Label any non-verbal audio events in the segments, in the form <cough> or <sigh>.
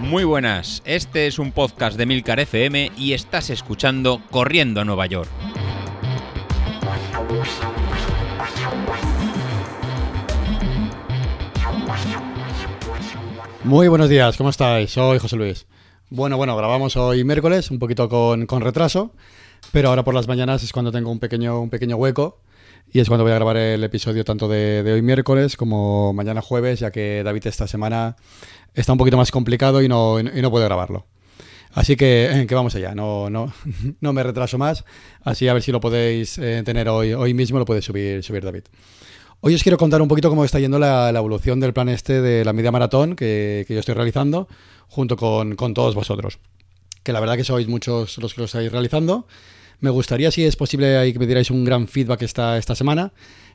Muy buenas, este es un podcast de Milcar FM y estás escuchando Corriendo a Nueva York. Muy buenos días, ¿cómo estáis? Soy José Luis. Bueno, bueno, grabamos hoy miércoles, un poquito con, con retraso, pero ahora por las mañanas es cuando tengo un pequeño, un pequeño hueco y es cuando voy a grabar el episodio tanto de, de, hoy miércoles como mañana jueves, ya que David esta semana está un poquito más complicado y no, y no puede grabarlo. Así que, eh, que vamos allá, no, no, <laughs> no, me retraso más, así a ver si lo podéis eh, tener hoy, hoy mismo, lo puede subir, subir David. Hoy os quiero contar un poquito cómo está yendo la, la evolución del plan este de la media maratón que, que yo estoy realizando junto con, con, todos vosotros. Que la verdad que sois muchos los que lo estáis realizando. Me gustaría, si es posible, ahí que me dierais un gran feedback esta, esta semana,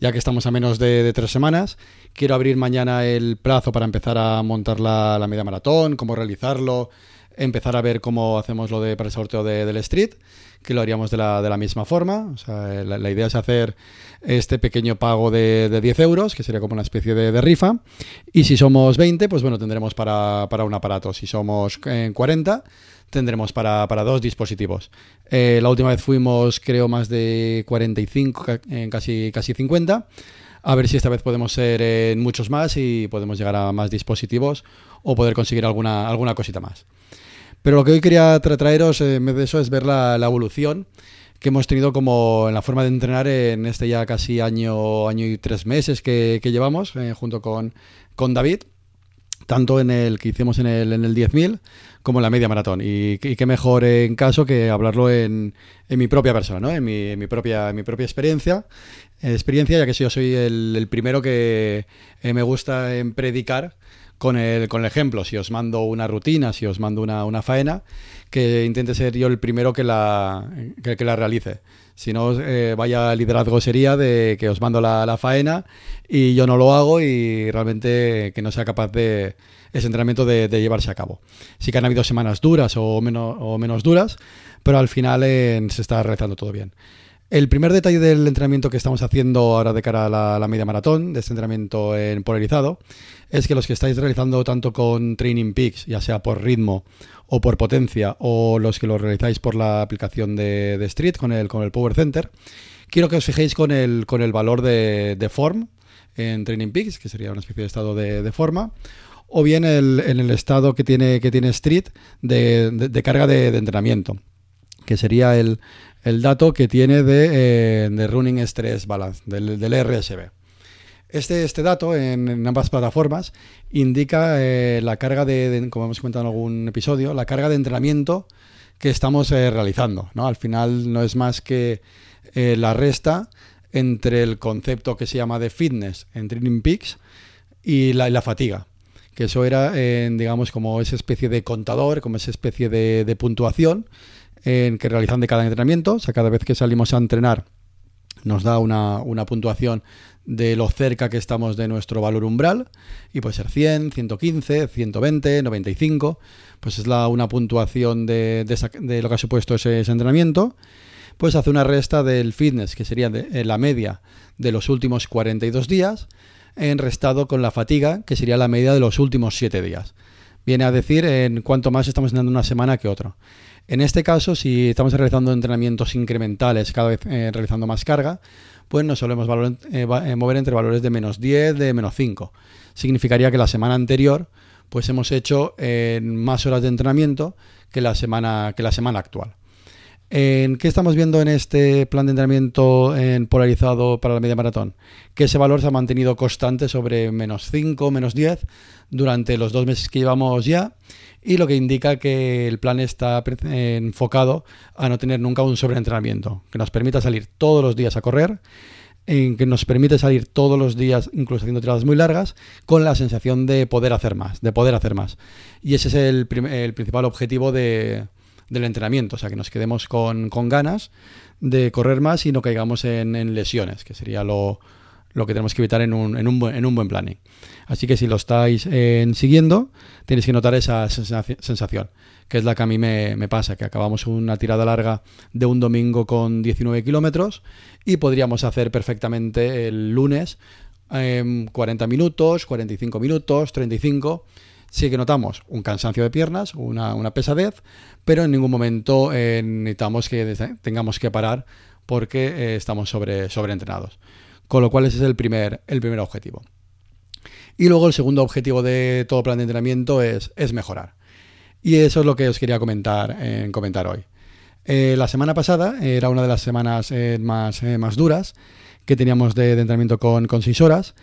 ya que estamos a menos de, de, tres semanas. Quiero abrir mañana el plazo para empezar a montar la, la media maratón, cómo realizarlo, empezar a ver cómo hacemos lo de para el sorteo de, del street, que lo haríamos de la, de la misma forma. La, la, idea es hacer este pequeño pago de, de 10 euros, que sería como una especie de, de, rifa. Y si somos 20, pues bueno, tendremos para, para un aparato. Si somos eh, 40, tendremos para, para dos dispositivos. Eh, la última vez fuimos, creo, más de 45, eh, casi, casi 50. A ver si esta vez podemos ser en muchos más y podemos llegar a más dispositivos o poder conseguir alguna, alguna cosita más. Pero lo que hoy quería tra traeros en vez de eso es ver la, la, evolución que hemos tenido como en la forma de entrenar en este ya casi año, año y tres meses que, que llevamos eh, junto con, con David tanto en el que hicimos en el, en el 10.000 como en la media maratón. Y, y, qué mejor en caso que hablarlo en, en mi propia persona, ¿no? en, mi, en, mi propia, en mi propia experiencia, experiencia, ya que yo soy el, el primero que eh, me gusta en predicar con el, con el ejemplo. Si os mando una rutina, si os mando una, una faena, que intente ser yo el primero que la, que, que la realice. Si no, eh, vaya liderazgo sería de que os mando la, la, faena y yo no lo hago y realmente que no sea capaz de ese entrenamiento de, de llevarse a cabo. Sí que han habido semanas duras o menos, o menos duras, pero al final eh, se está realizando todo bien. El primer detalle del entrenamiento que estamos haciendo ahora de cara a la, media maratón, de este entrenamiento en polarizado, es que los que estáis realizando tanto con Training Peaks, ya sea por ritmo o por potencia, o los que lo realizáis por la aplicación de, Street con el, con el Power Center, quiero que os fijéis con el, con el valor de, form en Training Peaks, que sería una especie de estado de, de forma, o bien el, en el estado que tiene, que tiene Street de carga de entrenamiento, que sería el, el dato que tiene de, eh, de Running Stress Balance, del, del RSB. Este, este dato en, en, ambas plataformas indica eh, la carga de, de, como hemos comentado en algún episodio, la carga de entrenamiento que estamos eh, realizando. ¿no? Al final no es más que eh, la resta entre el concepto que se llama de fitness en Training Peaks y la, y la fatiga. Que eso era, digamos, como esa especie de contador, como esa especie de, de puntuación en que realizan de cada entrenamiento. O sea, cada vez que salimos a entrenar nos da una, una, puntuación de lo cerca que estamos de nuestro valor umbral y puede ser 100, 115, 120, 95, pues es una puntuación de, de, lo que ha supuesto ese, entrenamiento, pues hace una resta del fitness que sería de, la media de los últimos 42 días en restado con la fatiga que sería la media de los últimos 7 días. Viene a decir en cuánto más estamos entrenando una semana que otro. En este caso, si estamos realizando entrenamientos incrementales, cada vez eh, realizando más carga, pues nos solemos eh, eh, mover entre valores de menos 10, de menos 5. Significaría que la semana anterior pues hemos hecho más horas de entrenamiento que la semana, que la semana actual. ¿En ¿Qué estamos viendo en este plan de entrenamiento en polarizado para la media maratón? Que ese valor se ha mantenido constante sobre menos 5, menos 10 durante los dos meses que llevamos ya y lo que indica que el plan está enfocado a no tener nunca un sobreentrenamiento, que nos permita salir todos los días a correr, en que nos permite salir todos los días, incluso haciendo tiradas muy largas, con la sensación de poder hacer más, de poder hacer más. Y ese es el, el principal objetivo de, del entrenamiento, o sea, que nos quedemos con, con ganas de correr más y no caigamos en, lesiones, que sería lo, lo que tenemos que evitar en un, en un, buen, en un buen planning. Así que si lo estáis eh, siguiendo, tenéis que notar esa sensación, que es la que a mí me, me, pasa, que acabamos una tirada larga de un domingo con 19 kilómetros y podríamos hacer perfectamente el lunes 40 em, minutos, 45 minutos, 35 sí que notamos un cansancio de piernas, una, pesadez, pero en ningún momento eh, necesitamos que tengamos que parar porque eh, estamos sobre, sobreentrenados. Con lo cual ese es el primer, el primer objetivo. Y luego el segundo objetivo de todo plan de entrenamiento es, es mejorar. Y eso es lo que os quería comentar, comentar hoy. Eh, la semana pasada era una de las semanas más, más duras que teníamos de, entrenamiento con, con 6 horas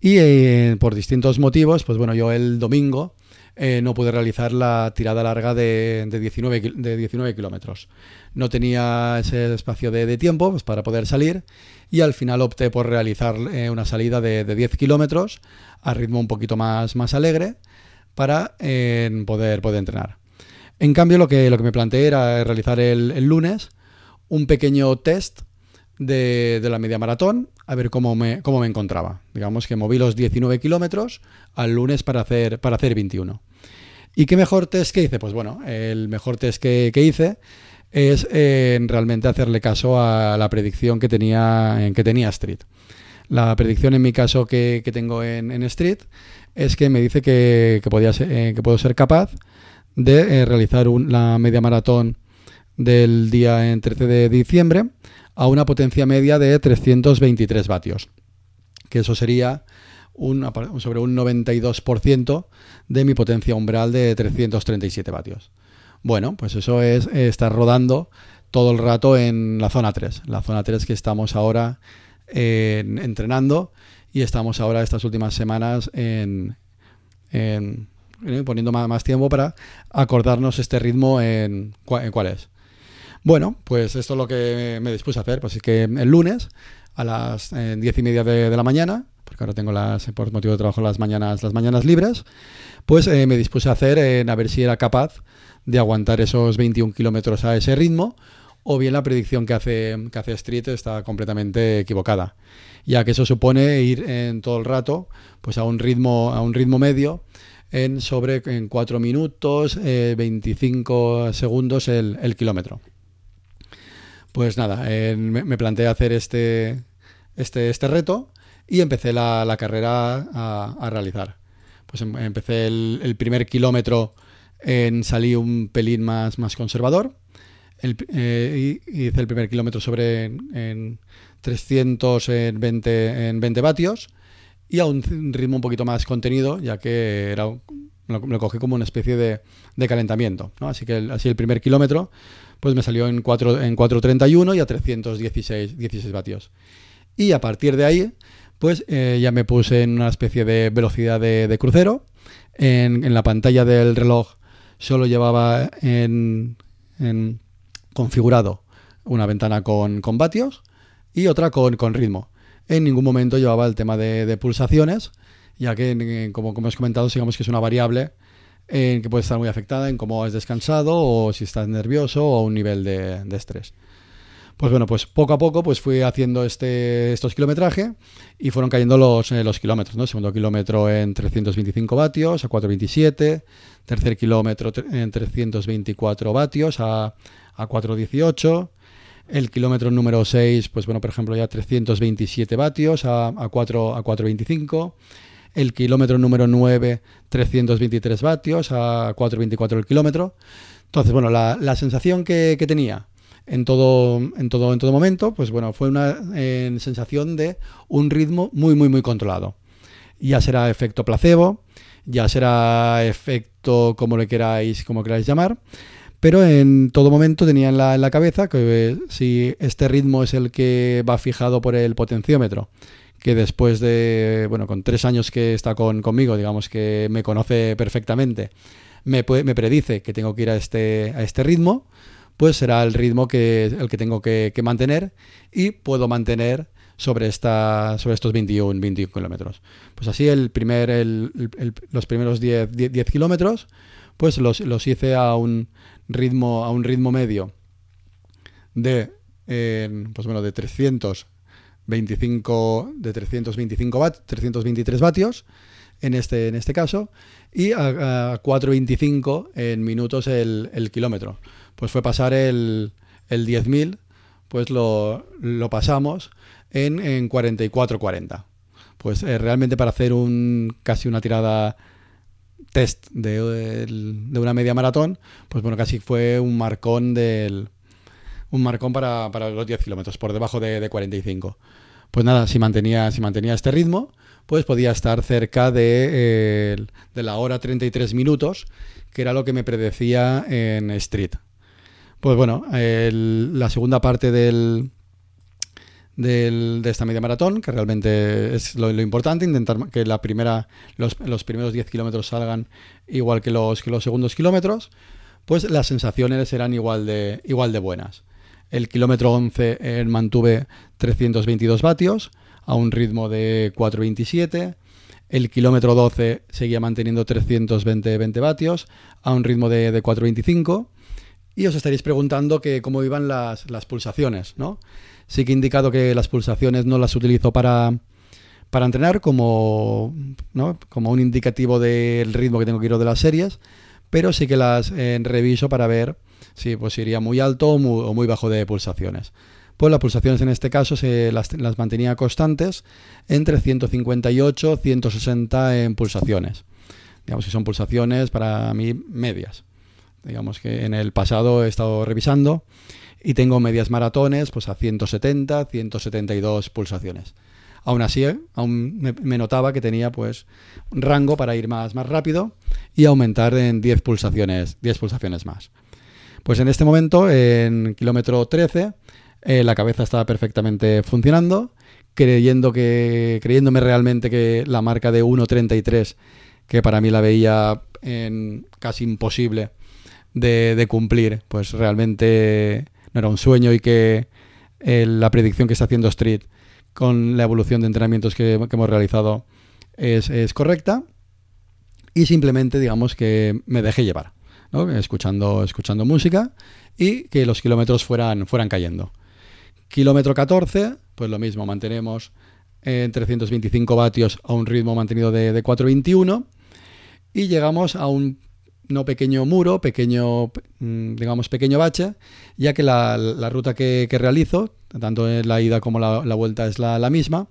y eh, por distintos motivos, pues bueno, yo el domingo eh, no pude realizar la tirada larga de, 19, de 19 kilómetros. No tenía ese espacio de, tiempo pues, para poder salir y al final opté por realizar eh, una salida de, 10 kilómetros a ritmo un poquito más, más alegre para poder, poder entrenar. En cambio, lo que, lo que me planteé era realizar el, el lunes un pequeño test de, la media maratón a ver cómo me, cómo me encontraba. Digamos que moví los 19 kilómetros al lunes para hacer, para hacer 21. ¿Y qué mejor test que hice? Pues bueno, el mejor test que, hice es eh, realmente hacerle caso a la predicción que tenía, que tenía Street. La predicción en mi caso que, tengo en, Street es que me dice que, podía eh, que puedo ser capaz de eh, realizar la media maratón del día en 13 de diciembre a una potencia media de 323 vatios, que eso sería sobre un 92% de mi potencia umbral de 337 vatios. Bueno, pues eso es estar rodando todo el rato en la zona 3, la zona 3 que estamos ahora entrenando y estamos ahora estas últimas semanas en, poniendo más, tiempo para acordarnos este ritmo en cuál es. Bueno, pues esto es lo que me dispuse a hacer. Pues es que el lunes a las eh, diez y media de, la mañana, porque ahora tengo las, por motivo de trabajo las mañanas, las mañanas libres, pues eh, me dispuse a hacer en a ver si era capaz de aguantar esos 21 kilómetros a ese ritmo o bien la predicción que hace, que hace Street está completamente equivocada, ya que eso supone ir en todo el rato pues a un ritmo, a un ritmo medio en sobre en 4 minutos, 25 eh, segundos el kilómetro. Pues nada, me, planteé hacer este, este, este reto y empecé la, carrera a, realizar. Pues em, empecé el, primer kilómetro en salí un pelín más, más conservador. Eh, hice el primer kilómetro sobre en, 320 en 20 vatios y a un ritmo un poquito más contenido, ya que era, lo, cogí como una especie de, calentamiento. Así que así el primer kilómetro pues me salió en 4 en 4.31 y a 316 16 vatios. Y a partir de ahí, pues eh, ya me puse en una especie de velocidad de, crucero. En, la pantalla del reloj solo llevaba en, configurado una ventana con, vatios y otra con, ritmo. En ningún momento llevaba el tema de, pulsaciones, ya que, como, como hemos comentado, digamos que es una variable en que puede estar muy afectada en cómo has descansado o si estás nervioso o un nivel de, estrés. Pues bueno, pues poco a poco pues fui haciendo este, estos kilometrajes y fueron cayendo los, eh, los kilómetros, ¿no? Segundo kilómetro en 325 vatios a 427, tercer kilómetro en 324 vatios a, a 418, el kilómetro número 6, pues bueno, por ejemplo ya 327 vatios a, a, 4, a 425, el kilómetro número 9, 323 vatios a 4,24 el kilómetro. Entonces, bueno, la, sensación que, tenía en todo, en, todo, en todo momento, pues bueno, fue una sensación de un ritmo muy, muy, muy controlado. Ya será efecto placebo, ya será efecto como le queráis, como queráis llamar, pero en todo momento tenía en la, en la cabeza que si este ritmo es el que va fijado por el potenciómetro que después de, bueno, con tres años que está con, conmigo, digamos que me conoce perfectamente, me, predice que tengo que ir a este, a este ritmo, pues será el ritmo que, el que tengo que, mantener y puedo mantener sobre, esta, sobre estos 21, 21 kilómetros. Pues así el primer, el, los primeros 10, 10, kilómetros, pues los, los, hice a un ritmo, a un ritmo medio de, eh, pues bueno, de 300 25, de 325 vat, 323 vatios en este, en este caso, y a, 4.25 en minutos el, kilómetro. Pues fue pasar el, el 10.000, pues lo, lo, pasamos en, en 44.40. Pues eh, realmente para hacer un casi una tirada test de, de, una media maratón, pues bueno, casi fue un marcón del un marcón para, los 10 kilómetros, por debajo de, de 45 pues nada, si mantenía, si mantenía este ritmo, pues podía estar cerca de, eh, de la hora 33 minutos, que era lo que me predecía en Street. Pues bueno, la segunda parte del, de esta media maratón, que realmente es lo, importante, intentar que la primera, los, los primeros 10 kilómetros salgan igual que los, que los segundos kilómetros, pues las sensaciones eran igual de, igual de buenas. El kilómetro 11 eh, mantuve 322 vatios a un ritmo de 4,27. El kilómetro 12 seguía manteniendo 320 20 vatios a un ritmo de, de 4,25. Y os estaréis preguntando que cómo iban las, pulsaciones, ¿no? Sí que he indicado que las pulsaciones no las utilizo para, para entrenar como, como un indicativo del ritmo que tengo que ir de las series, pero sí que las eh, reviso para ver si pues, iría muy alto o muy, bajo de pulsaciones. Pues las pulsaciones en este caso se las, mantenía constantes entre 158 y 160 en pulsaciones. Digamos que son pulsaciones para mí medias. Digamos que en el pasado he estado revisando y tengo medias maratones pues a 170, 172 pulsaciones. Aún así, ¿eh? aún me, notaba que tenía pues un rango para ir más, más rápido y aumentar en 10 pulsaciones, 10 pulsaciones más. Pues en este momento, en kilómetro 13, eh, la cabeza estaba perfectamente funcionando, creyendo que, creyéndome realmente que la marca de 1.33, que para mí la veía en casi imposible de, cumplir, pues realmente no era un sueño y que eh, la predicción que está haciendo Street con la evolución de entrenamientos que, hemos realizado es, es correcta y simplemente digamos que me dejé llevar escuchando, escuchando música y que los kilómetros fueran, fueran cayendo. Kilómetro 14, pues lo mismo, mantenemos en 325 vatios a un ritmo mantenido de, de 421 y llegamos a un no pequeño muro, pequeño, mm, digamos, pequeño bache, ya que la, ruta que, realizo, tanto en la ida como la, vuelta es la, misma,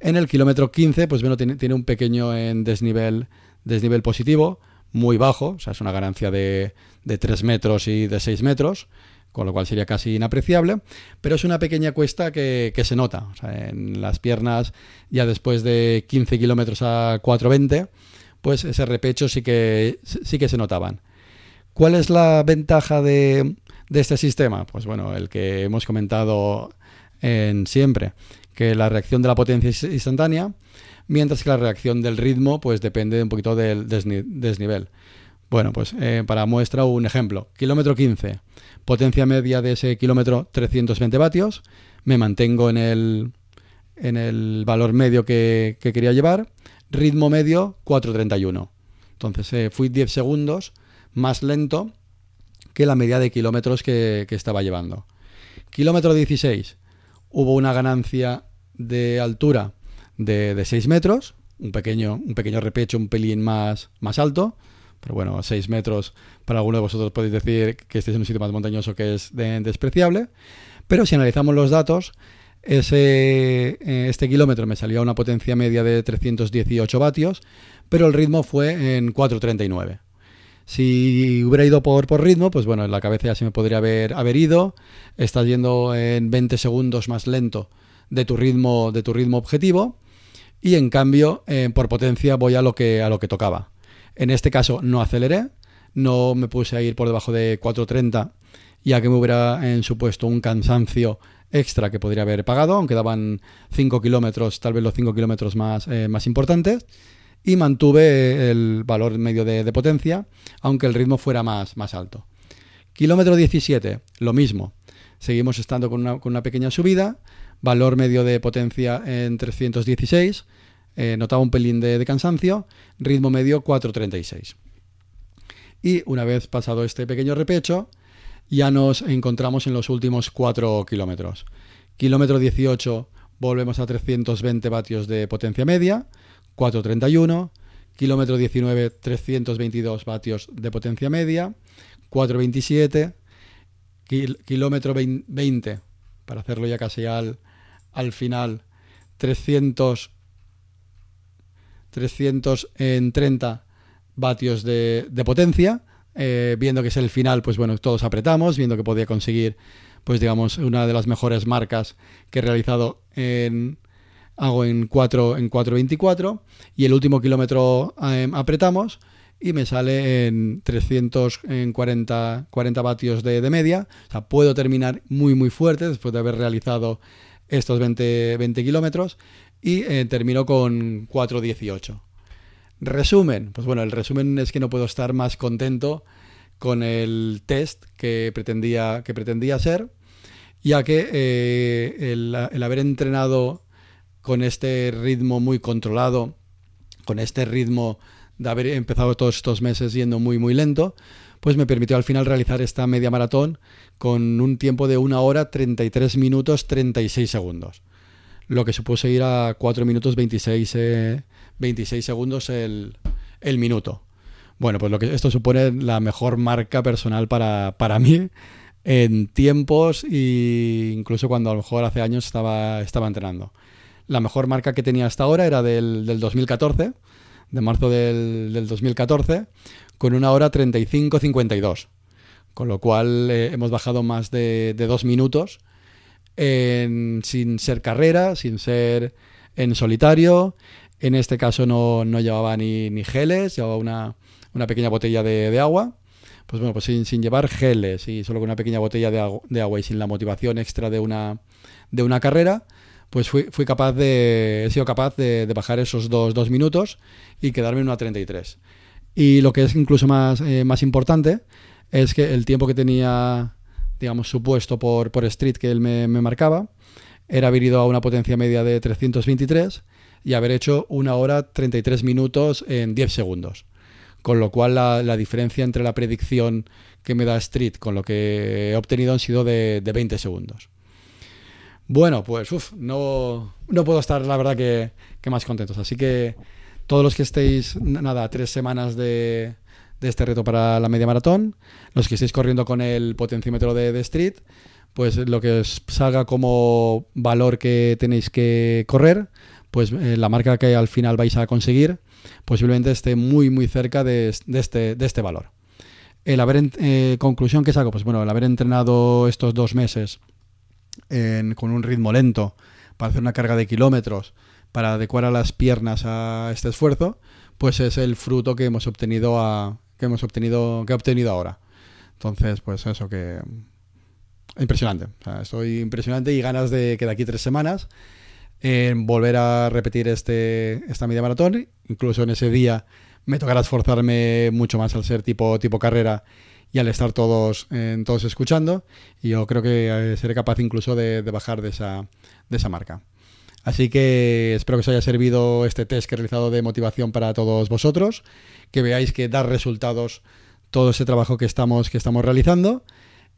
en el kilómetro 15, pues bueno, tiene, tiene un pequeño en desnivel, desnivel positivo, muy bajo, o sea, es una ganancia de, de 3 metros y de 6 metros, con lo cual sería casi inapreciable, pero es una pequeña cuesta que, se nota. En las piernas, ya después de 15 kilómetros a 4.20, pues ese repecho sí que, sí que se notaban. ¿Cuál es la ventaja de, de este sistema? Pues bueno, el que hemos comentado en siempre, que la reacción de la potencia es instantánea, mientras que la reacción del ritmo pues depende un poquito del desnivel. Bueno, pues eh, para muestra un ejemplo. Kilómetro 15, potencia media de ese kilómetro 320 vatios, me mantengo en el, en el valor medio que, quería llevar, ritmo medio 4.31. Entonces eh, fui 10 segundos más lento que la media de kilómetros que, que estaba llevando. Kilómetro 16, hubo una ganancia de altura de, 6 metros, un pequeño, un pequeño repecho un pelín más, más alto, pero bueno, 6 metros para alguno de vosotros podéis decir que este es un sitio más montañoso que es despreciable, pero si analizamos los datos, ese, eh, este kilómetro me salió a una potencia media de 318 vatios, pero el ritmo fue en 439. Si hubiera ido por, por ritmo, pues bueno, en la cabeza ya se me podría haber, haber ido. Estás yendo en 20 segundos más lento de tu ritmo, de tu ritmo objetivo y en cambio eh, por potencia voy a lo, que, a lo que tocaba. En este caso no aceleré, no me puse a ir por debajo de 4.30 ya que me hubiera en supuesto un cansancio extra que podría haber pagado, aunque daban 5 kilómetros, tal vez los 5 kilómetros más, eh, más importantes, y mantuve el valor medio de, potencia, aunque el ritmo fuera más, más alto. Kilómetro 17, lo mismo. Seguimos estando con una, con una pequeña subida, valor medio de potencia en 316, eh, notaba un pelín de, cansancio, ritmo medio 436. Y una vez pasado este pequeño repecho, ya nos encontramos en los últimos 4 kilómetros. Kilómetro 18 volvemos a 320 vatios de potencia media, 431. Kilómetro 19, 322 vatios de potencia media, 427. kilómetro 20, para hacerlo ya casi al, al final 300, 330 vatios de, potencia. Eh, viendo que es el final, pues bueno, todos apretamos, viendo que podía conseguir, pues digamos, una de las mejores marcas que he realizado en, hago en 4 en 4.24 y el último kilómetro em, apretamos y me sale en 340 40 vatios de, media. O sea, puedo terminar muy muy fuerte después de haber realizado estos 20, 20 kilómetros y eh, termino con 4.18. Resumen, pues bueno, el resumen es que no puedo estar más contento con el test que pretendía, que pretendía ser, ya que eh, el, el haber entrenado con este ritmo muy controlado, con este ritmo de haber empezado todos estos meses yendo muy muy lento, pues me permitió al final realizar esta media maratón con un tiempo de 1 hora 33 minutos 36 segundos. Lo que supuso ir a 4 minutos 26, 26 eh, segundos el, el, minuto. Bueno, pues lo que esto supone la mejor marca personal para, para mí en tiempos e incluso cuando a lo mejor hace años estaba, estaba entrenando. La mejor marca que tenía hasta ahora era del, 2014, de marzo del, 2014, con una hora 35-52. Con lo cual eh, hemos bajado más de, dos minutos sin ser carrera, sin ser en solitario. En este caso no, llevaba ni, geles, llevaba una, pequeña botella de, agua. Pues bueno, pues sin, llevar geles y solo con una pequeña botella de, de agua y sin la motivación extra de una, de una carrera, pues fui, fui capaz de, he sido capaz de, bajar esos dos, dos, minutos y quedarme en una 33. Y lo que es incluso más, eh, más importante es que el tiempo que tenía, digamos, supuesto por, por Street que él me, marcaba, era haber ido a una potencia media de 323 y haber hecho una hora 33 minutos en 10 segundos. Con lo cual la, la, diferencia entre la predicción que me da Street con lo que he obtenido han sido de, de 20 segundos. Bueno, pues no, no puedo estar, la verdad, que, más contentos. Así que todos los que estéis, nada, tres semanas de, este reto para la media maratón, los que estéis corriendo con el potenciómetro de, Street, pues lo que os salga como valor que tenéis que correr, pues eh, la marca que al final vais a conseguir posiblemente esté muy muy cerca de, este, de este valor. El haber, eh, conclusión que saco, pues bueno, el haber entrenado estos dos meses con un ritmo lento para hacer una carga de kilómetros, para adecuar a las piernas a este esfuerzo, pues es el fruto que hemos obtenido a, que hemos obtenido que he obtenido ahora. Entonces, pues eso que impresionante. estoy impresionante y ganas de que de aquí tres semanas volver a repetir este esta media maratón. Incluso en ese día me tocará esforzarme mucho más al ser tipo tipo carrera y al estar todos, eh, todos escuchando, y yo creo que eh, seré capaz incluso de, bajar de esa, de esa marca. Así que espero que os haya servido este test que he realizado de motivación para todos vosotros, que veáis que da resultados todo ese trabajo que estamos, que estamos realizando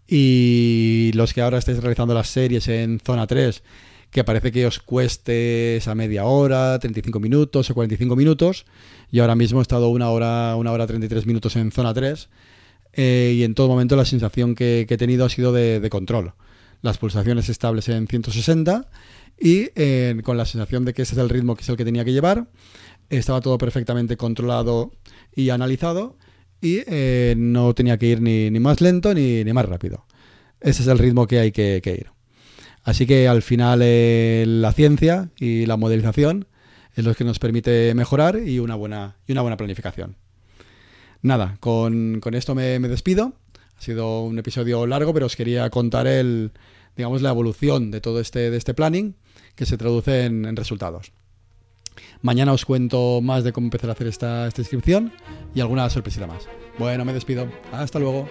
y los que ahora estáis realizando las series en zona 3, que parece que os cueste esa media hora, 35 minutos o 45 minutos, y ahora mismo he estado una hora, una hora 33 minutos en zona 3 eh, y en todo momento la sensación que, he tenido ha sido de, control. Las pulsaciones estables en 160 y eh, con la sensación de que ese es el ritmo que es el que tenía que llevar. Estaba todo perfectamente controlado y analizado y eh, no tenía que ir ni, más lento ni, más rápido. Ese es el ritmo que hay que, ir. Así que al final la ciencia y la modelización es lo que nos permite mejorar y una buena, y una buena planificación. Nada, con, esto me, despido. Ha sido un episodio largo, pero os quería contar el, digamos, la evolución de todo este, de este planning que se traduce en, resultados. Mañana os cuento más de cómo empezar a hacer esta, esta inscripción y alguna sorpresita más. Bueno, me despido. Hasta luego.